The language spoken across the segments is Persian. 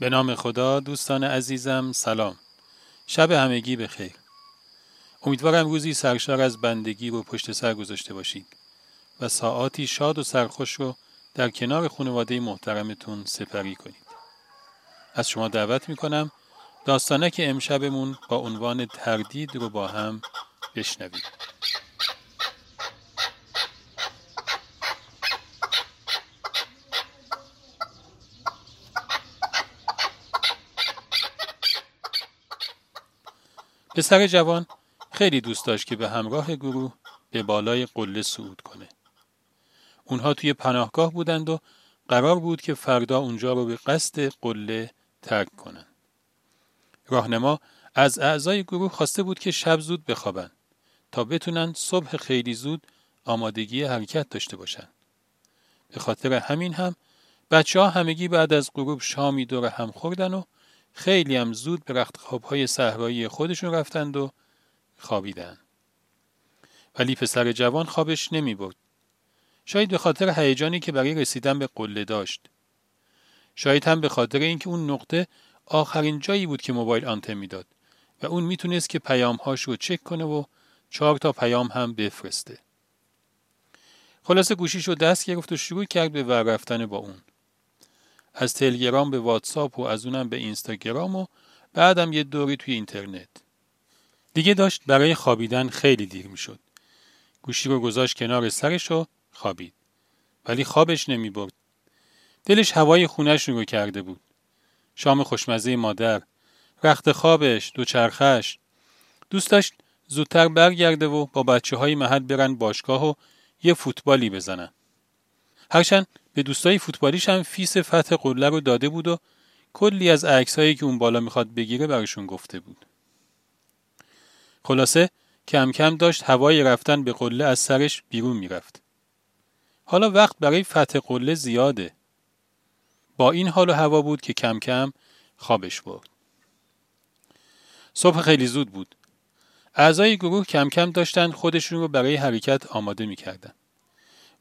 به نام خدا دوستان عزیزم سلام. شب همگی به خیر. امیدوارم روزی سرشار از بندگی رو پشت سر گذاشته باشید و ساعاتی شاد و سرخوش رو در کنار خانواده محترمتون سپری کنید از شما دعوت می‌کنم داستانک امشبمون با عنوان تردید رو با هم بشنوید پسر جوان خیلی دوست داشت که به همراه گروه به بالای قله صعود کنه. اونها توی پناهگاه بودند و قرار بود که فردا اونجا رو به قصد قله ترک کنند. راهنما از اعضای گروه خواسته بود که شب زود بخوابند تا بتونن صبح خیلی زود آمادگی حرکت داشته باشند. به خاطر همین هم بچه ها همگی بعد از غروب شامی دور هم خوردن و خیلی هم زود به رخت خوابهای صحرایی خودشون رفتند و خوابیدن. ولی پسر جوان خوابش نمی بود. شاید به خاطر هیجانی که برای رسیدن به قله داشت. شاید هم به خاطر اینکه اون نقطه آخرین جایی بود که موبایل آنتن می‌داد و اون می‌تونست که پیامهاش رو چک کنه و چهار تا پیام هم بفرسته. خلاصه گوشیش رو دست گرفت و شروع کرد به ور رفتن با اون. از تلگرام به واتساپ و از اونم به اینستاگرام و بعدم یه دوری توی اینترنت. دیگه داشت برای خوابیدن خیلی دیر می‌شد. گوشی رو گذاشت کنار سرش و خوابید. ولی خوابش نمی برد. دلش هوای خونش رو کرده بود. شام خوشمزه مادر، رخت خوابش، دوچرخش. دوست داشت زودتر برگرده و با بچه های محل برن باشگاه و یه فوتبالی بزنن. هرچند به دوستای فوتبالیش هم فیس فتح قله رو داده بود و کلی از عکسایی که اون بالا می‌خواد بگیره براشون گفته بود. خلاصه کم کم داشت هوای رفتن به قله از سرش بیرون می‌رفت. حالا وقت برای فتح قله زیاده. با این حال و هوا بود که کم کم خوابش برد. صبح خیلی زود بود. اعضای گروه کم کم داشتن خودشون رو برای حرکت آماده می‌کردن.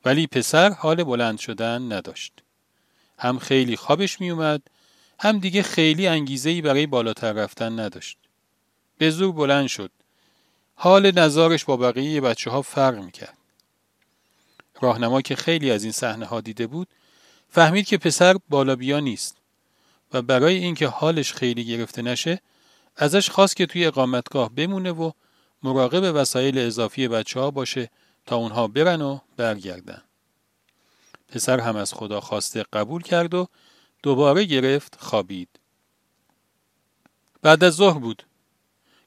ولی پسر حال بلند شدن نداشت. هم خیلی خوابش میومد هم دیگه خیلی انگیزه برای بالاتر رفتن نداشت. به زور بلند شد. حال نظارش با بقیه بچه ها فرق می‌کرد. راهنما که خیلی از این صحنه ها دیده بود فهمید که پسر بالا بیا نیست و برای اینکه حالش خیلی گرفته نشه ازش خواست که توی اقامتگاه بمونه و مراقب وسایل اضافی بچه ها باشه تا اونها برن و برگردن. پسر هم از خدا خواسته قبول کرد و دوباره گرفت خوابید. بعد از ظهر بود.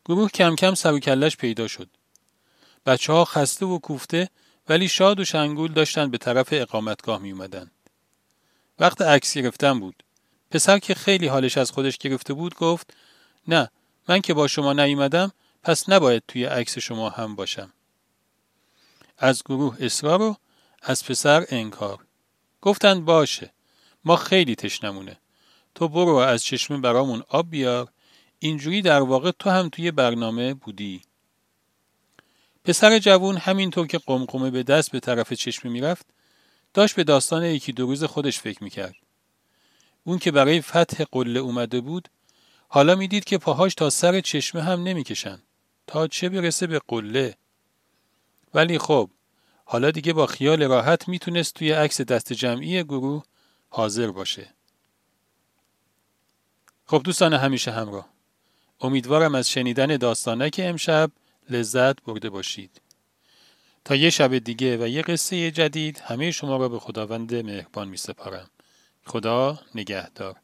گروه کم کم سر و کلش پیدا شد. بچه ها خسته و کوفته ولی شاد و شنگول داشتن به طرف اقامتگاه می اومدن. وقت عکس گرفتن بود. پسر که خیلی حالش از خودش گرفته بود گفت نه من که با شما نیومدم پس نباید توی عکس شما هم باشم. از گروه اصرار و از پسر انکار گفتند باشه ما خیلی تشنمونه تو برو از چشمه برامون آب بیار اینجوری در واقع تو هم توی برنامه بودی پسر جوون همینطور که قمقمه به دست به طرف چشمه می‌رفت داشت به داستان یکی دو روز خودش فکر می‌کرد اون که برای فتح قله اومده بود حالا می‌دید که پاهاش تا سر چشمه هم نمی‌کشن تا چه برسه به قله ولی خب حالا دیگه با خیال راحت می‌تونست توی عکس دست جمعی گروه حاضر باشه. خب دوستان همیشه همراه. امیدوارم از شنیدن داستانک امشب لذت برده باشید. تا یه شب دیگه و یه قصه جدید همه شما را به خداوند مهربان می سپارم. خدا نگهدار.